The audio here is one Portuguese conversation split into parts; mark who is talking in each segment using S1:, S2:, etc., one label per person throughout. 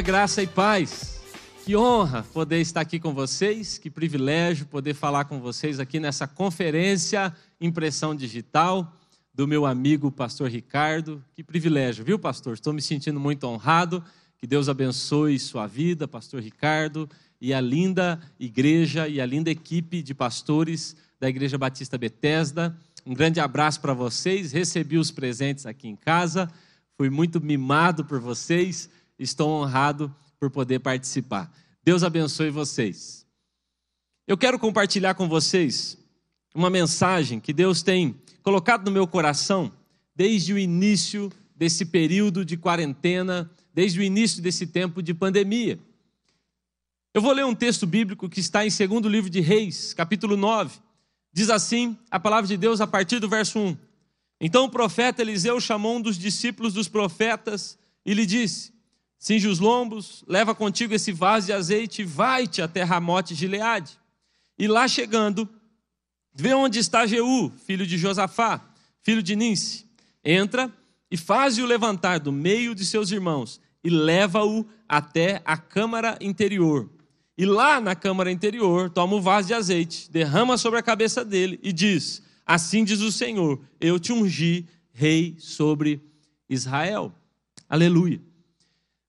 S1: graça e paz. Que honra poder estar aqui com vocês, que privilégio poder falar com vocês aqui nessa conferência Impressão Digital do meu amigo pastor Ricardo. Que privilégio, viu, pastor? Estou me sentindo muito honrado. Que Deus abençoe sua vida, pastor Ricardo, e a linda igreja e a linda equipe de pastores da Igreja Batista Betesda. Um grande abraço para vocês. Recebi os presentes aqui em casa. Fui muito mimado por vocês. Estou honrado por poder participar. Deus abençoe vocês. Eu quero compartilhar com vocês uma mensagem que Deus tem colocado no meu coração desde o início desse período de quarentena, desde o início desse tempo de pandemia. Eu vou ler um texto bíblico que está em 2 livro de Reis, capítulo 9. Diz assim a palavra de Deus a partir do verso 1. Então o profeta Eliseu chamou um dos discípulos dos profetas e lhe disse: Cinge os lombos, leva contigo esse vaso de azeite e vai-te até Ramote Gileade. E lá chegando, vê onde está Jeú, filho de Josafá, filho de Ninse. Entra e faz-o levantar do meio de seus irmãos e leva-o até a câmara interior. E lá na câmara interior, toma o vaso de azeite, derrama sobre a cabeça dele e diz: Assim diz o Senhor: Eu te ungi rei sobre Israel. Aleluia.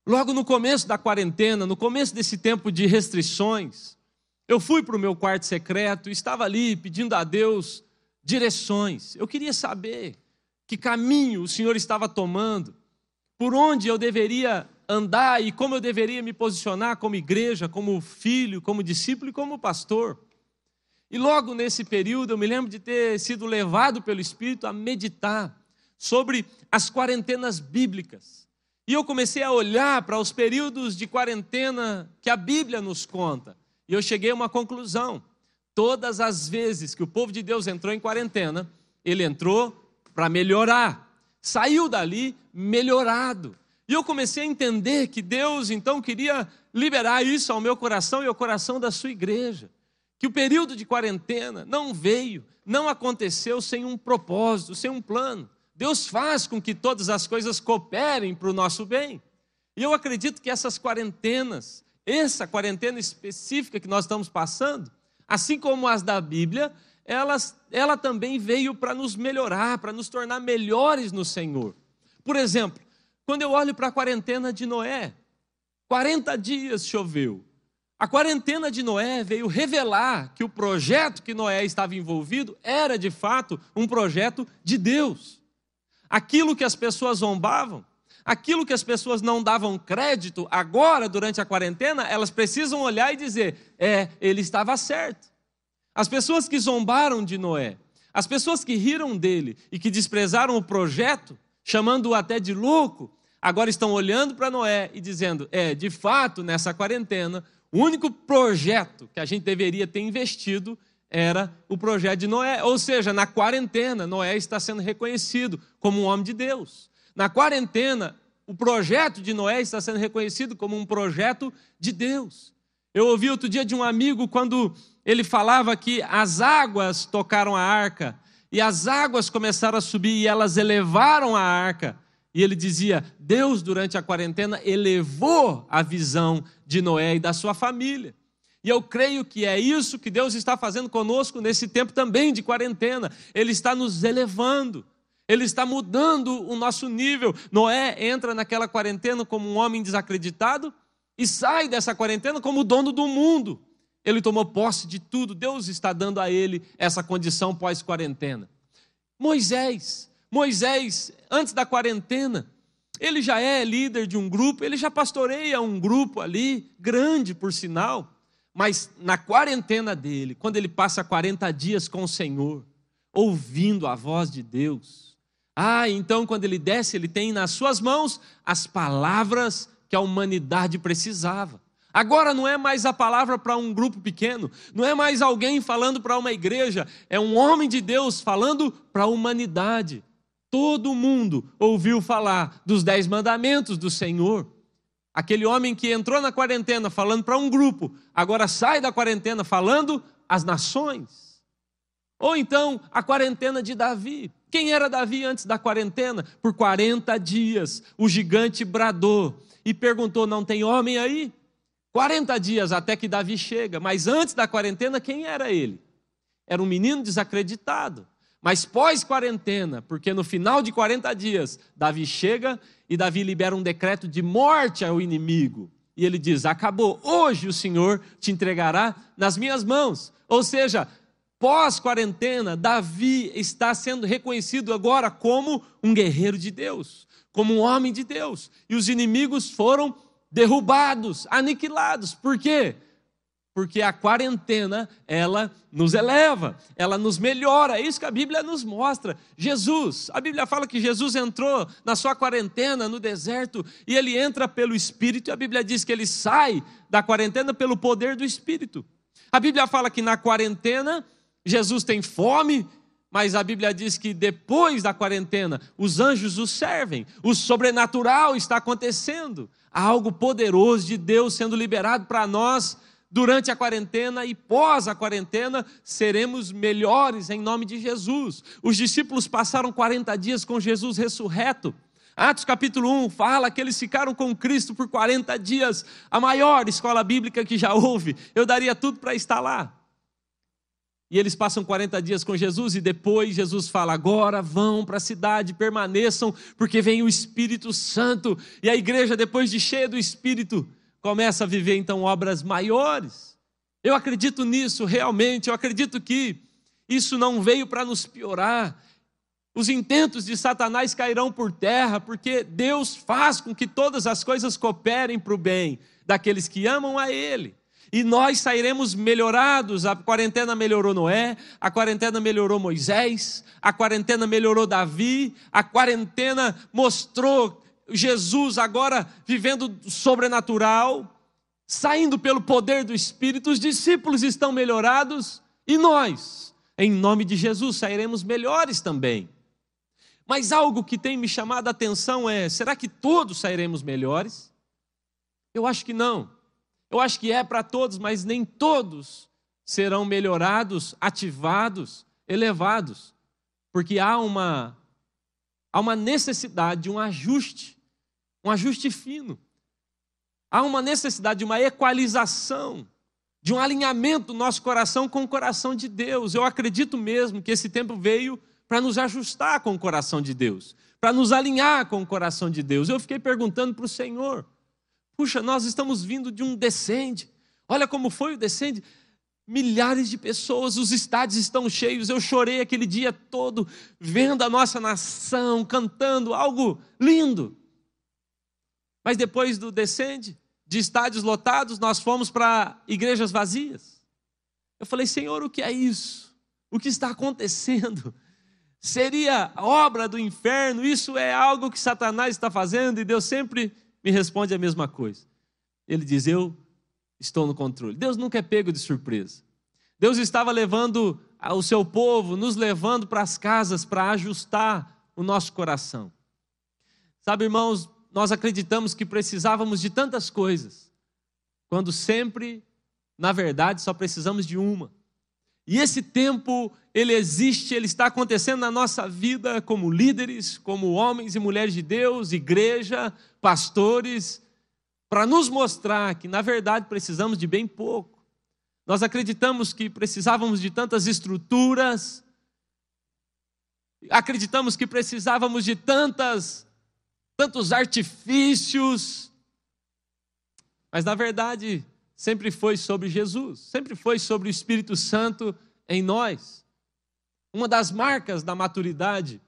S1: Logo no começo da quarentena, no começo desse tempo de restrições, eu fui para o meu quarto secreto, estava ali pedindo a Deus direções. Eu queria saber que caminho o Senhor estava tomando, por onde eu deveria andar e como eu deveria me posicionar como igreja, como filho, como discípulo e como pastor. E logo nesse período eu me lembro de ter sido levado pelo Espírito a meditar sobre as quarentenas bíblicas. E eu comecei a olhar para os períodos de quarentena que a Bíblia nos conta. E eu cheguei a uma conclusão. Todas as vezes que o povo de Deus entrou em quarentena, ele entrou para melhorar. Saiu dali melhorado. E eu comecei a entender que Deus então queria liberar isso ao meu coração e ao coração da sua igreja. Que o período de quarentena não veio, não aconteceu sem um propósito, sem um plano. Deus faz com que todas as coisas cooperem para o nosso bem. E eu acredito que essas quarentenas, essa quarentena específica que nós estamos passando, assim como as da Bíblia, elas, ela também veio para nos melhorar, para nos tornar melhores no Senhor. Por exemplo, quando eu olho para a quarentena de Noé, 40 dias choveu. A quarentena de Noé veio revelar que o projeto que Noé estava envolvido era de fato um projeto de Deus aquilo que as pessoas zombavam, aquilo que as pessoas não davam crédito, agora, durante a quarentena, elas precisam olhar e dizer: é, ele estava certo. As pessoas que zombaram de Noé, as pessoas que riram dele e que desprezaram o projeto, chamando-o até de louco, agora estão olhando para Noé e dizendo: é, de fato, nessa quarentena, o único projeto que a gente deveria ter investido era o projeto de Noé. Ou seja, na quarentena, Noé está sendo reconhecido como um homem de Deus. Na quarentena, o projeto de Noé está sendo reconhecido como um projeto de Deus. Eu ouvi outro dia de um amigo quando ele falava que as águas tocaram a arca e as águas começaram a subir e elas elevaram a arca. E ele dizia: Deus, durante a quarentena, elevou a visão de Noé e da sua família. E eu creio que é isso que Deus está fazendo conosco nesse tempo também de quarentena. Ele está nos elevando. Ele está mudando o nosso nível. Noé entra naquela quarentena como um homem desacreditado e sai dessa quarentena como dono do mundo. Ele tomou posse de tudo. Deus está dando a ele essa condição pós-quarentena. Moisés, Moisés, antes da quarentena, ele já é líder de um grupo, ele já pastoreia um grupo ali, grande por sinal. Mas na quarentena dele, quando ele passa 40 dias com o Senhor, ouvindo a voz de Deus, ah, então quando ele desce, ele tem nas suas mãos as palavras que a humanidade precisava. Agora não é mais a palavra para um grupo pequeno, não é mais alguém falando para uma igreja, é um homem de Deus falando para a humanidade. Todo mundo ouviu falar dos dez mandamentos do Senhor. Aquele homem que entrou na quarentena falando para um grupo, agora sai da quarentena falando às nações. Ou então a quarentena de Davi. Quem era Davi antes da quarentena? Por 40 dias, o gigante bradou e perguntou: Não tem homem aí? 40 dias até que Davi chega, mas antes da quarentena, quem era ele? Era um menino desacreditado. Mas pós-quarentena, porque no final de 40 dias, Davi chega e Davi libera um decreto de morte ao inimigo. E ele diz: Acabou, hoje o Senhor te entregará nas minhas mãos. Ou seja, pós-quarentena, Davi está sendo reconhecido agora como um guerreiro de Deus, como um homem de Deus. E os inimigos foram derrubados, aniquilados. Por quê? Porque a quarentena, ela nos eleva, ela nos melhora. É isso que a Bíblia nos mostra. Jesus, a Bíblia fala que Jesus entrou na sua quarentena no deserto e ele entra pelo Espírito, e a Bíblia diz que ele sai da quarentena pelo poder do Espírito. A Bíblia fala que na quarentena Jesus tem fome, mas a Bíblia diz que depois da quarentena, os anjos o servem, o sobrenatural está acontecendo, há algo poderoso de Deus sendo liberado para nós durante a quarentena e pós a quarentena seremos melhores em nome de Jesus. Os discípulos passaram 40 dias com Jesus ressurreto. Atos capítulo 1 fala que eles ficaram com Cristo por 40 dias, a maior escola bíblica que já houve. Eu daria tudo para estar lá. E eles passam 40 dias com Jesus e depois Jesus fala: agora vão para a cidade, permaneçam, porque vem o Espírito Santo. E a igreja, depois de cheia do Espírito, começa a viver então obras maiores. Eu acredito nisso realmente, eu acredito que isso não veio para nos piorar. Os intentos de Satanás cairão por terra, porque Deus faz com que todas as coisas cooperem para o bem daqueles que amam a Ele e nós sairemos melhorados. A quarentena melhorou Noé, a quarentena melhorou Moisés, a quarentena melhorou Davi, a quarentena mostrou Jesus agora vivendo sobrenatural, saindo pelo poder do Espírito. Os discípulos estão melhorados e nós, em nome de Jesus, sairemos melhores também. Mas algo que tem me chamado a atenção é: será que todos sairemos melhores? Eu acho que não. Eu acho que é para todos, mas nem todos serão melhorados, ativados, elevados, porque há uma há uma necessidade de um ajuste, um ajuste fino. Há uma necessidade de uma equalização, de um alinhamento do nosso coração com o coração de Deus. Eu acredito mesmo que esse tempo veio para nos ajustar com o coração de Deus, para nos alinhar com o coração de Deus. Eu fiquei perguntando para o Senhor, Puxa, nós estamos vindo de um descende. Olha como foi o descende. Milhares de pessoas, os estádios estão cheios. Eu chorei aquele dia todo, vendo a nossa nação cantando, algo lindo. Mas depois do descende, de estádios lotados, nós fomos para igrejas vazias. Eu falei, Senhor, o que é isso? O que está acontecendo? Seria obra do inferno? Isso é algo que Satanás está fazendo e Deus sempre me responde a mesma coisa. Ele diz: Eu estou no controle. Deus nunca é pego de surpresa. Deus estava levando o seu povo, nos levando para as casas para ajustar o nosso coração. Sabe, irmãos, nós acreditamos que precisávamos de tantas coisas, quando sempre, na verdade, só precisamos de uma. E esse tempo, ele existe, ele está acontecendo na nossa vida como líderes, como homens e mulheres de Deus, igreja, pastores, para nos mostrar que, na verdade, precisamos de bem pouco. Nós acreditamos que precisávamos de tantas estruturas, acreditamos que precisávamos de tantas, tantos artifícios, mas, na verdade, sempre foi sobre Jesus, sempre foi sobre o Espírito Santo em nós. Uma das marcas da maturidade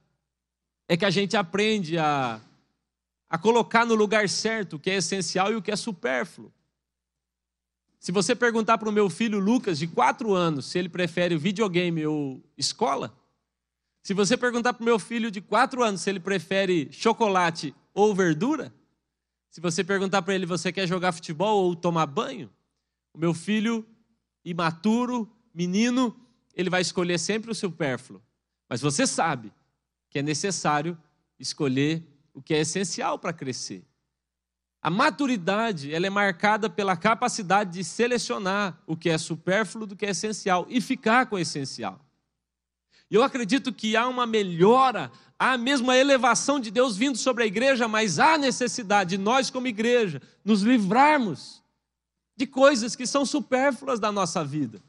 S1: é que a gente aprende a, a colocar no lugar certo o que é essencial e o que é supérfluo. Se você perguntar para o meu filho Lucas, de quatro anos, se ele prefere videogame ou escola, se você perguntar para o meu filho de quatro anos se ele prefere chocolate ou verdura, se você perguntar para ele, você quer jogar futebol ou tomar banho? O meu filho, imaturo, menino, ele vai escolher sempre o supérfluo. Mas você sabe que é necessário escolher o que é essencial para crescer. A maturidade, ela é marcada pela capacidade de selecionar o que é supérfluo do que é essencial e ficar com o essencial. E eu acredito que há uma melhora, há mesmo a elevação de Deus vindo sobre a igreja, mas há necessidade de nós, como igreja, nos livrarmos de coisas que são supérfluas da nossa vida.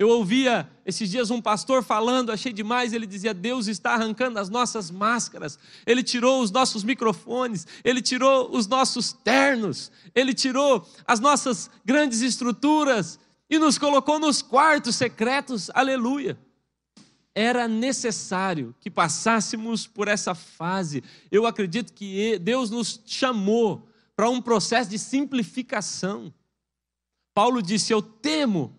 S1: Eu ouvia esses dias um pastor falando, achei demais, ele dizia: Deus está arrancando as nossas máscaras, Ele tirou os nossos microfones, Ele tirou os nossos ternos, Ele tirou as nossas grandes estruturas e nos colocou nos quartos secretos, aleluia. Era necessário que passássemos por essa fase. Eu acredito que Deus nos chamou para um processo de simplificação. Paulo disse: Eu temo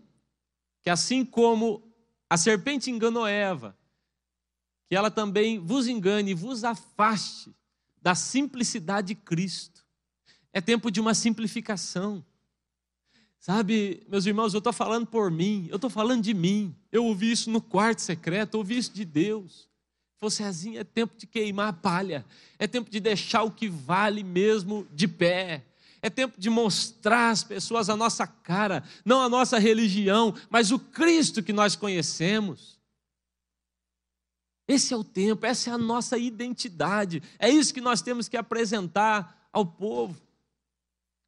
S1: que assim como a serpente enganou Eva, que ela também vos engane e vos afaste da simplicidade de Cristo. É tempo de uma simplificação. Sabe, meus irmãos, eu estou falando por mim, eu estou falando de mim. Eu ouvi isso no quarto secreto, ouvi isso de Deus. Falei, assim, é tempo de queimar a palha, é tempo de deixar o que vale mesmo de pé. É tempo de mostrar às pessoas a nossa cara, não a nossa religião, mas o Cristo que nós conhecemos. Esse é o tempo, essa é a nossa identidade. É isso que nós temos que apresentar ao povo.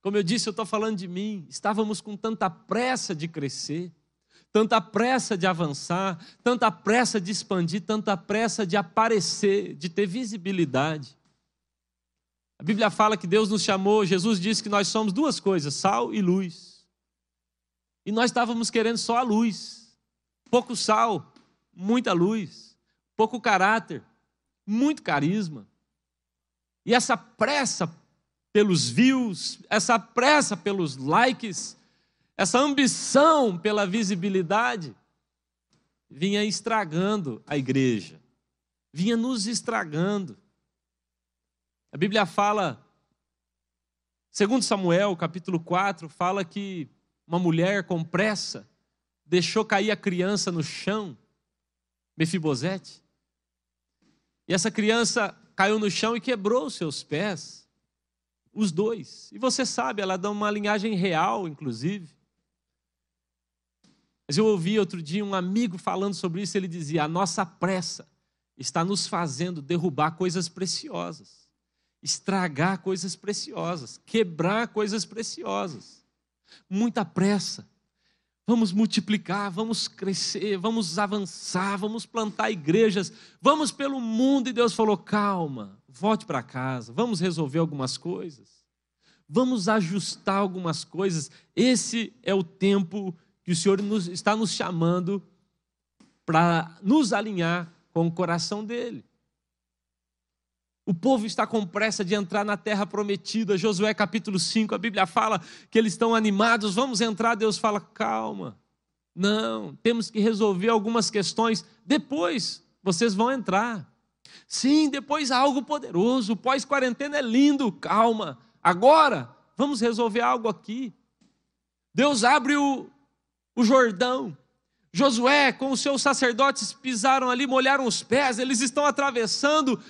S1: Como eu disse, eu estou falando de mim. Estávamos com tanta pressa de crescer, tanta pressa de avançar, tanta pressa de expandir, tanta pressa de aparecer, de ter visibilidade. A Bíblia fala que Deus nos chamou, Jesus disse que nós somos duas coisas, sal e luz. E nós estávamos querendo só a luz. Pouco sal, muita luz. Pouco caráter, muito carisma. E essa pressa pelos views, essa pressa pelos likes, essa ambição pela visibilidade, vinha estragando a igreja, vinha nos estragando. A Bíblia fala, segundo Samuel, capítulo 4, fala que uma mulher com pressa deixou cair a criança no chão, Mefibosete. E essa criança caiu no chão e quebrou os seus pés, os dois. E você sabe, ela dá uma linhagem real, inclusive. Mas eu ouvi outro dia um amigo falando sobre isso, ele dizia: a nossa pressa está nos fazendo derrubar coisas preciosas estragar coisas preciosas, quebrar coisas preciosas. Muita pressa. Vamos multiplicar, vamos crescer, vamos avançar, vamos plantar igrejas, vamos pelo mundo. E Deus falou: calma, volte para casa, vamos resolver algumas coisas, vamos ajustar algumas coisas. Esse é o tempo que o Senhor nos, está nos chamando para nos alinhar com o coração dele. O povo está com pressa de entrar na terra prometida. Josué capítulo 5, a Bíblia fala que eles estão animados, vamos entrar. Deus fala: calma. Não, temos que resolver algumas questões. Depois vocês vão entrar. Sim, depois há algo poderoso. Pós-quarentena é lindo, calma. Agora, vamos resolver algo aqui. Deus abre o, o Jordão. Josué, com os seus sacerdotes, pisaram ali, molharam os pés, eles estão atravessando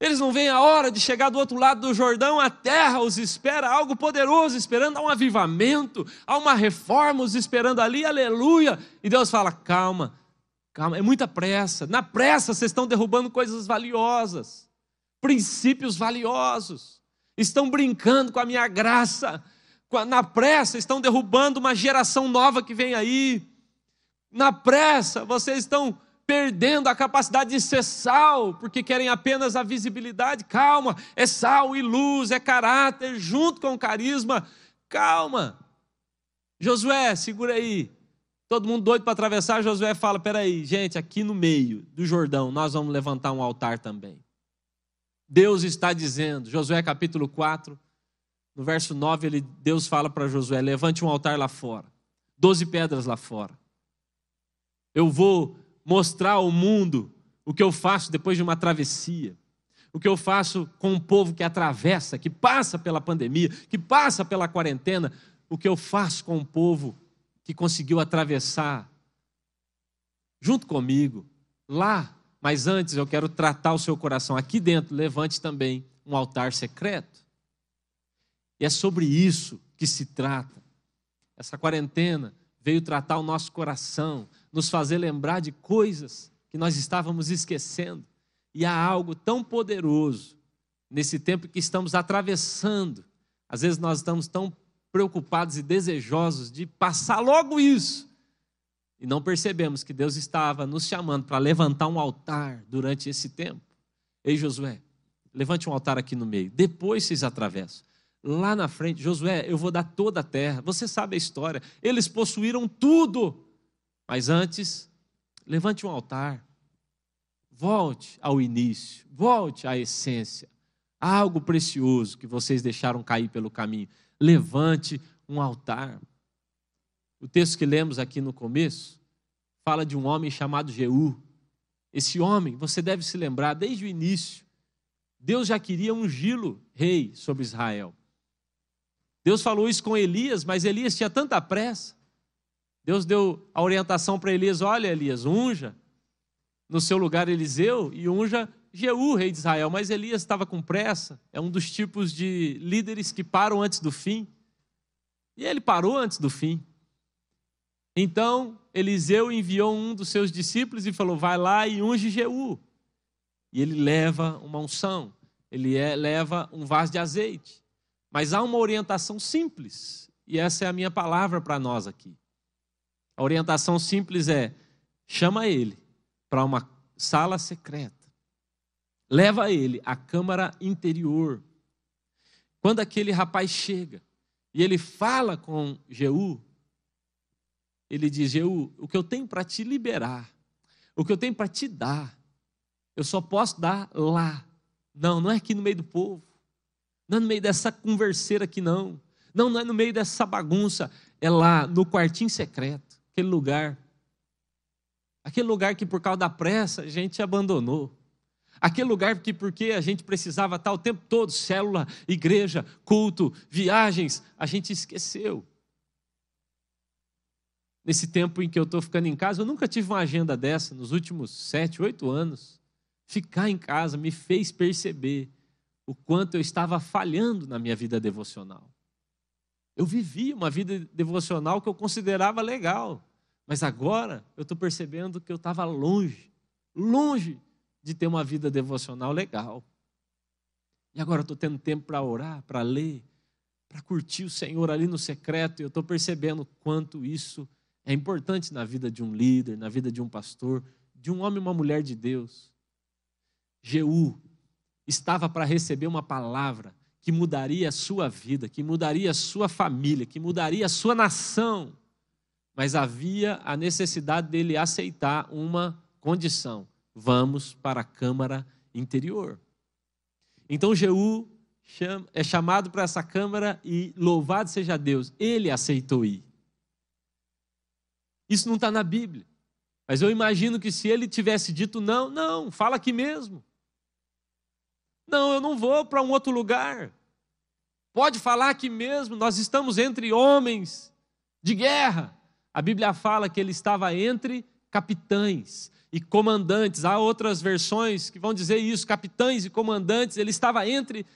S1: eles não veem a hora de chegar do outro lado do Jordão, a terra os espera, algo poderoso esperando, há um avivamento, há uma reforma os esperando ali, aleluia. E Deus fala: calma, calma, é muita pressa. Na pressa vocês estão derrubando coisas valiosas, princípios valiosos, estão brincando com a minha graça. Na pressa estão derrubando uma geração nova que vem aí. Na pressa vocês estão perdendo a capacidade de ser sal, porque querem apenas a visibilidade. Calma, é sal e luz, é caráter junto com carisma. Calma. Josué, segura aí. Todo mundo doido para atravessar, Josué fala: peraí, gente, aqui no meio do Jordão, nós vamos levantar um altar também. Deus está dizendo, Josué capítulo 4, no verso 9, ele, Deus fala para Josué: levante um altar lá fora, doze pedras lá fora. Eu vou mostrar ao mundo o que eu faço depois de uma travessia, o que eu faço com um povo que atravessa, que passa pela pandemia, que passa pela quarentena, o que eu faço com um povo que conseguiu atravessar junto comigo, lá. Mas antes eu quero tratar o seu coração aqui dentro, levante também um altar secreto. E é sobre isso que se trata. Essa quarentena veio tratar o nosso coração, nos fazer lembrar de coisas que nós estávamos esquecendo. E há algo tão poderoso nesse tempo que estamos atravessando. Às vezes nós estamos tão preocupados e desejosos de passar logo isso. E não percebemos que Deus estava nos chamando para levantar um altar durante esse tempo. Ei, Josué, levante um altar aqui no meio. Depois vocês atravessam. Lá na frente, Josué, eu vou dar toda a terra. Você sabe a história. Eles possuíram tudo. Mas antes, levante um altar. Volte ao início. Volte à essência. Algo precioso que vocês deixaram cair pelo caminho. Levante um altar. O texto que lemos aqui no começo fala de um homem chamado Jeú. Esse homem, você deve se lembrar, desde o início, Deus já queria ungí-lo rei sobre Israel. Deus falou isso com Elias, mas Elias tinha tanta pressa. Deus deu a orientação para Elias: olha, Elias, unja no seu lugar Eliseu e unja Jeú, rei de Israel. Mas Elias estava com pressa, é um dos tipos de líderes que param antes do fim. E ele parou antes do fim. Então, Eliseu enviou um dos seus discípulos e falou: Vai lá e unge Jeú. E ele leva uma unção, ele é, leva um vaso de azeite. Mas há uma orientação simples, e essa é a minha palavra para nós aqui. A orientação simples é: chama ele para uma sala secreta. Leva ele à câmara interior. Quando aquele rapaz chega e ele fala com Jeú, ele diz: Jeú, o que eu tenho para te liberar, o que eu tenho para te dar, eu só posso dar lá. Não, não é aqui no meio do povo. Não é no meio dessa converseira aqui, não. Não, não é no meio dessa bagunça. É lá, no quartinho secreto, aquele lugar. Aquele lugar que por causa da pressa a gente abandonou. Aquele lugar que porque a gente precisava estar o tempo todo, célula, igreja, culto, viagens, a gente esqueceu nesse tempo em que eu estou ficando em casa, eu nunca tive uma agenda dessa nos últimos sete, oito anos. Ficar em casa me fez perceber o quanto eu estava falhando na minha vida devocional. Eu vivia uma vida devocional que eu considerava legal, mas agora eu estou percebendo que eu estava longe, longe de ter uma vida devocional legal. E agora eu estou tendo tempo para orar, para ler, para curtir o Senhor ali no secreto, e eu estou percebendo quanto isso é importante na vida de um líder, na vida de um pastor, de um homem e uma mulher de Deus. Jeú estava para receber uma palavra que mudaria a sua vida, que mudaria a sua família, que mudaria a sua nação. Mas havia a necessidade dele aceitar uma condição: vamos para a câmara interior. Então Jeú é chamado para essa câmara e louvado seja Deus, ele aceitou ir. Isso não está na Bíblia. Mas eu imagino que se ele tivesse dito não, não, fala aqui mesmo. Não, eu não vou para um outro lugar. Pode falar aqui mesmo, nós estamos entre homens de guerra. A Bíblia fala que ele estava entre capitães e comandantes. Há outras versões que vão dizer isso, capitães e comandantes. Ele estava entre.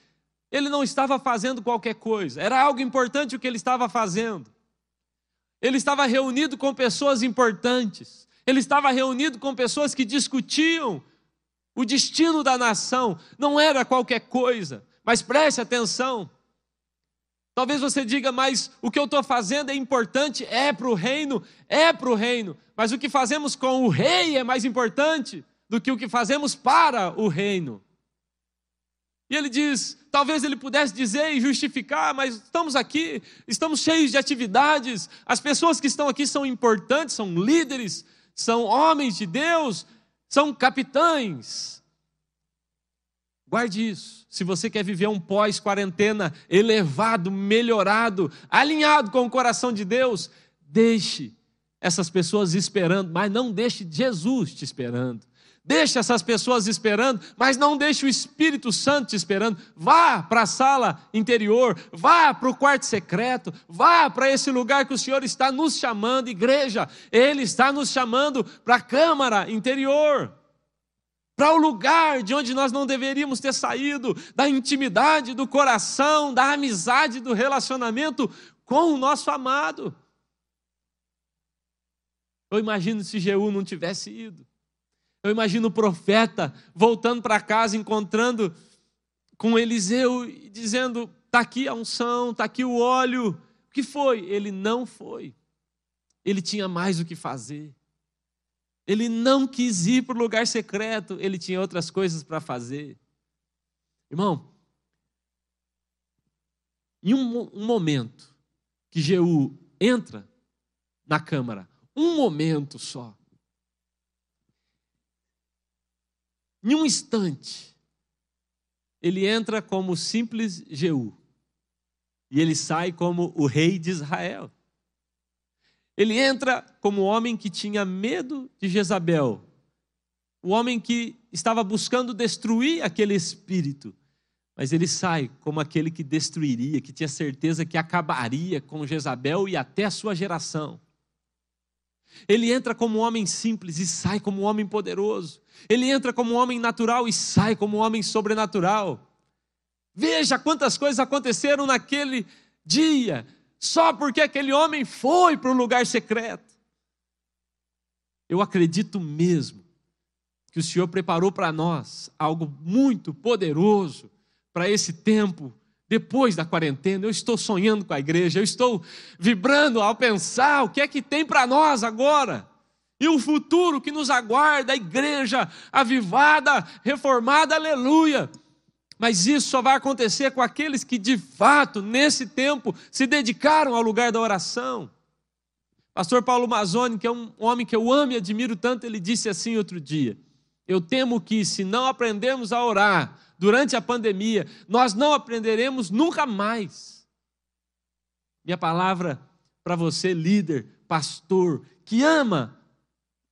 S1: Ele não estava fazendo qualquer coisa, era algo importante o que ele estava fazendo. Ele estava reunido com pessoas importantes. Ele estava reunido com pessoas que discutiam o destino da nação. Não era qualquer coisa. Mas preste atenção. Talvez você diga, mas o que eu estou fazendo é importante, é para o reino, é para o reino. Mas o que fazemos com o rei é mais importante do que o que fazemos para o reino. E ele diz: talvez ele pudesse dizer e justificar, mas estamos aqui, estamos cheios de atividades, as pessoas que estão aqui são importantes, são líderes, são homens de Deus, são capitães. Guarde isso. Se você quer viver um pós-quarentena elevado, melhorado, alinhado com o coração de Deus, deixe essas pessoas esperando, mas não deixe Jesus te esperando. Deixe essas pessoas esperando, mas não deixe o Espírito Santo te esperando. Vá para a sala interior, vá para o quarto secreto, vá para esse lugar que o Senhor está nos chamando, igreja. Ele está nos chamando para a câmara interior, para o lugar de onde nós não deveríamos ter saído, da intimidade, do coração, da amizade, do relacionamento com o nosso amado. Eu imagino se Jeú não tivesse ido. Eu imagino o profeta voltando para casa, encontrando com Eliseu e dizendo: está aqui a unção, está aqui o óleo. O que foi? Ele não foi. Ele tinha mais o que fazer. Ele não quis ir para o lugar secreto, ele tinha outras coisas para fazer. Irmão, em um, momento que Jeú entra na câmara, um momento só, em um instante, ele entra como simples Jeú e ele sai como o rei de Israel. Ele entra como homem que tinha medo de Jezabel, o homem que estava buscando destruir aquele espírito, mas ele sai como aquele que destruiria, que tinha certeza que acabaria com Jezabel e até a sua geração. Ele entra como um homem simples e sai como um homem poderoso. Ele entra como um homem natural e sai como um homem sobrenatural. Veja quantas coisas aconteceram naquele dia, só porque aquele homem foi para o lugar secreto. Eu acredito mesmo que o Senhor preparou para nós algo muito poderoso para esse tempo depois da quarentena. Eu estou sonhando com a igreja, eu estou vibrando ao pensar o que é que tem para nós agora. E o futuro que nos aguarda, a igreja avivada, reformada, aleluia. Mas isso só vai acontecer com aqueles que de fato, nesse tempo, se dedicaram ao lugar da oração. Pastor Paulo Mazzoni, que é um homem que eu amo e admiro tanto, ele disse assim outro dia: Eu temo que, se não aprendermos a orar durante a pandemia, nós não aprenderemos nunca mais. Minha palavra para você, líder, pastor, que ama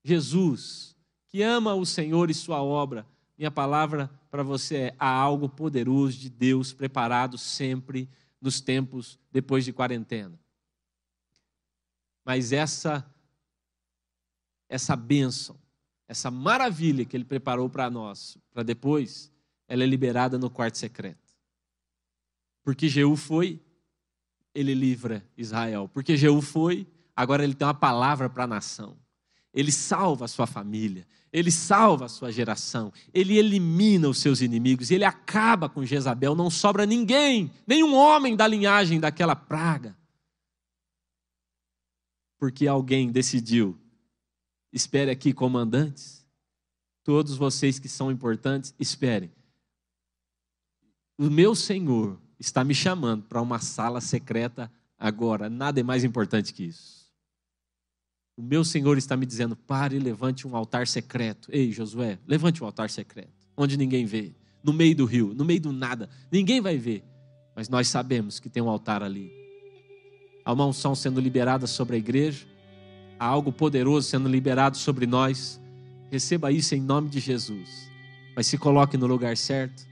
S1: Jesus, que ama o Senhor e Sua obra, minha palavra para você é: há algo poderoso de Deus preparado sempre nos tempos depois de quarentena. Mas essa essa bênção, essa maravilha que ele preparou para nós, para depois, ela é liberada no quarto secreto. Porque Jeú foi, ele livra Israel. Porque Jeú foi, agora ele tem uma palavra para a nação. Ele salva a sua família, ele salva a sua geração, ele elimina os seus inimigos, ele acaba com Jezabel, não sobra ninguém, nenhum homem da linhagem daquela praga. Porque alguém decidiu. Espere aqui, comandantes, todos vocês que são importantes, esperem. O meu Senhor está me chamando para uma sala secreta agora, nada é mais importante que isso. O meu Senhor está me dizendo: pare e levante um altar secreto. Ei, Josué, levante um altar secreto, onde ninguém vê, no meio do rio, no meio do nada, ninguém vai ver, mas nós sabemos que tem um altar ali. Há uma unção sendo liberada sobre a igreja, há algo poderoso sendo liberado sobre nós. Receba isso em nome de Jesus. Mas se coloque no lugar certo,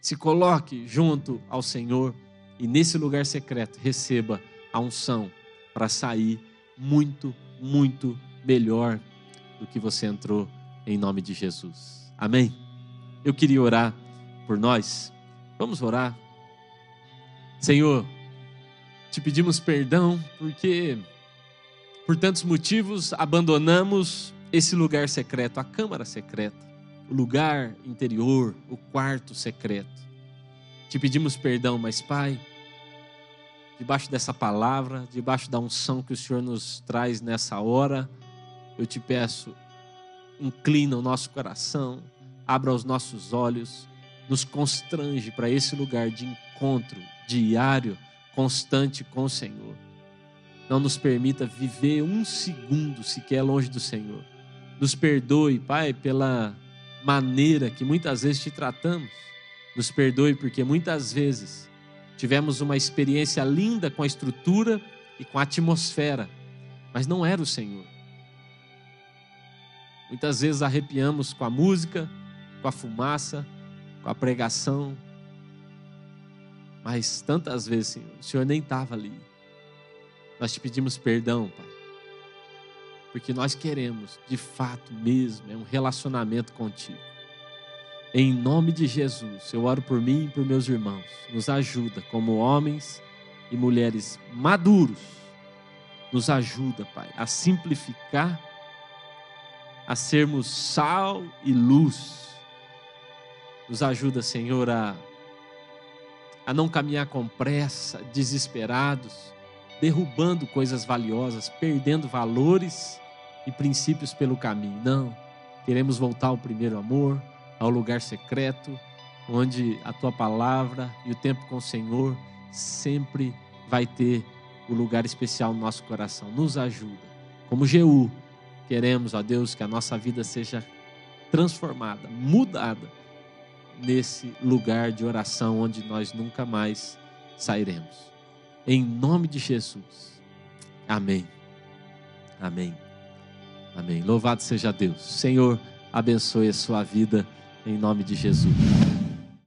S1: se coloque junto ao Senhor e nesse lugar secreto receba a unção para sair muito muito melhor do que você entrou em nome de Jesus. Amém? Eu queria orar por nós. Vamos orar. Senhor, te pedimos perdão porque por tantos motivos abandonamos esse lugar secreto, a câmara secreta, o lugar interior, o quarto secreto. Te pedimos perdão, mas Pai, debaixo dessa palavra, debaixo da unção que o Senhor nos traz nessa hora, eu te peço, inclina o nosso coração, abra os nossos olhos, nos constrange para esse lugar de encontro diário, constante com o Senhor. Não nos permita viver um segundo sequer longe do Senhor. Nos perdoe, Pai, pela maneira que muitas vezes te tratamos. Nos perdoe porque muitas vezes Tivemos uma experiência linda com a estrutura e com a atmosfera, mas não era o Senhor. Muitas vezes arrepiamos com a música, com a fumaça, com a pregação, mas tantas vezes, Senhor, o Senhor nem estava ali. Nós te pedimos perdão, Pai, porque nós queremos, de fato mesmo, é um relacionamento contigo. Em nome de Jesus, eu oro por mim e por meus irmãos. Nos ajuda como homens e mulheres maduros Nos ajuda, Pai, a simplificar, a sermos sal e luz. Nos ajuda, Senhor, a, a não caminhar com pressa, desesperados, derrubando coisas valiosas, perdendo valores e princípios pelo caminho. Não. Queremos voltar ao primeiro amor, ao lugar secreto, onde a tua palavra e o tempo com o Senhor sempre vai ter o lugar especial no nosso coração. Nos ajuda. Como Jeú, queremos, ó Deus, que a nossa vida seja transformada, mudada nesse lugar de oração onde nós nunca mais sairemos. Em nome de Jesus. Amém. Amém. Amém. Louvado seja Deus. Senhor, abençoe a sua vida em nome de Jesus.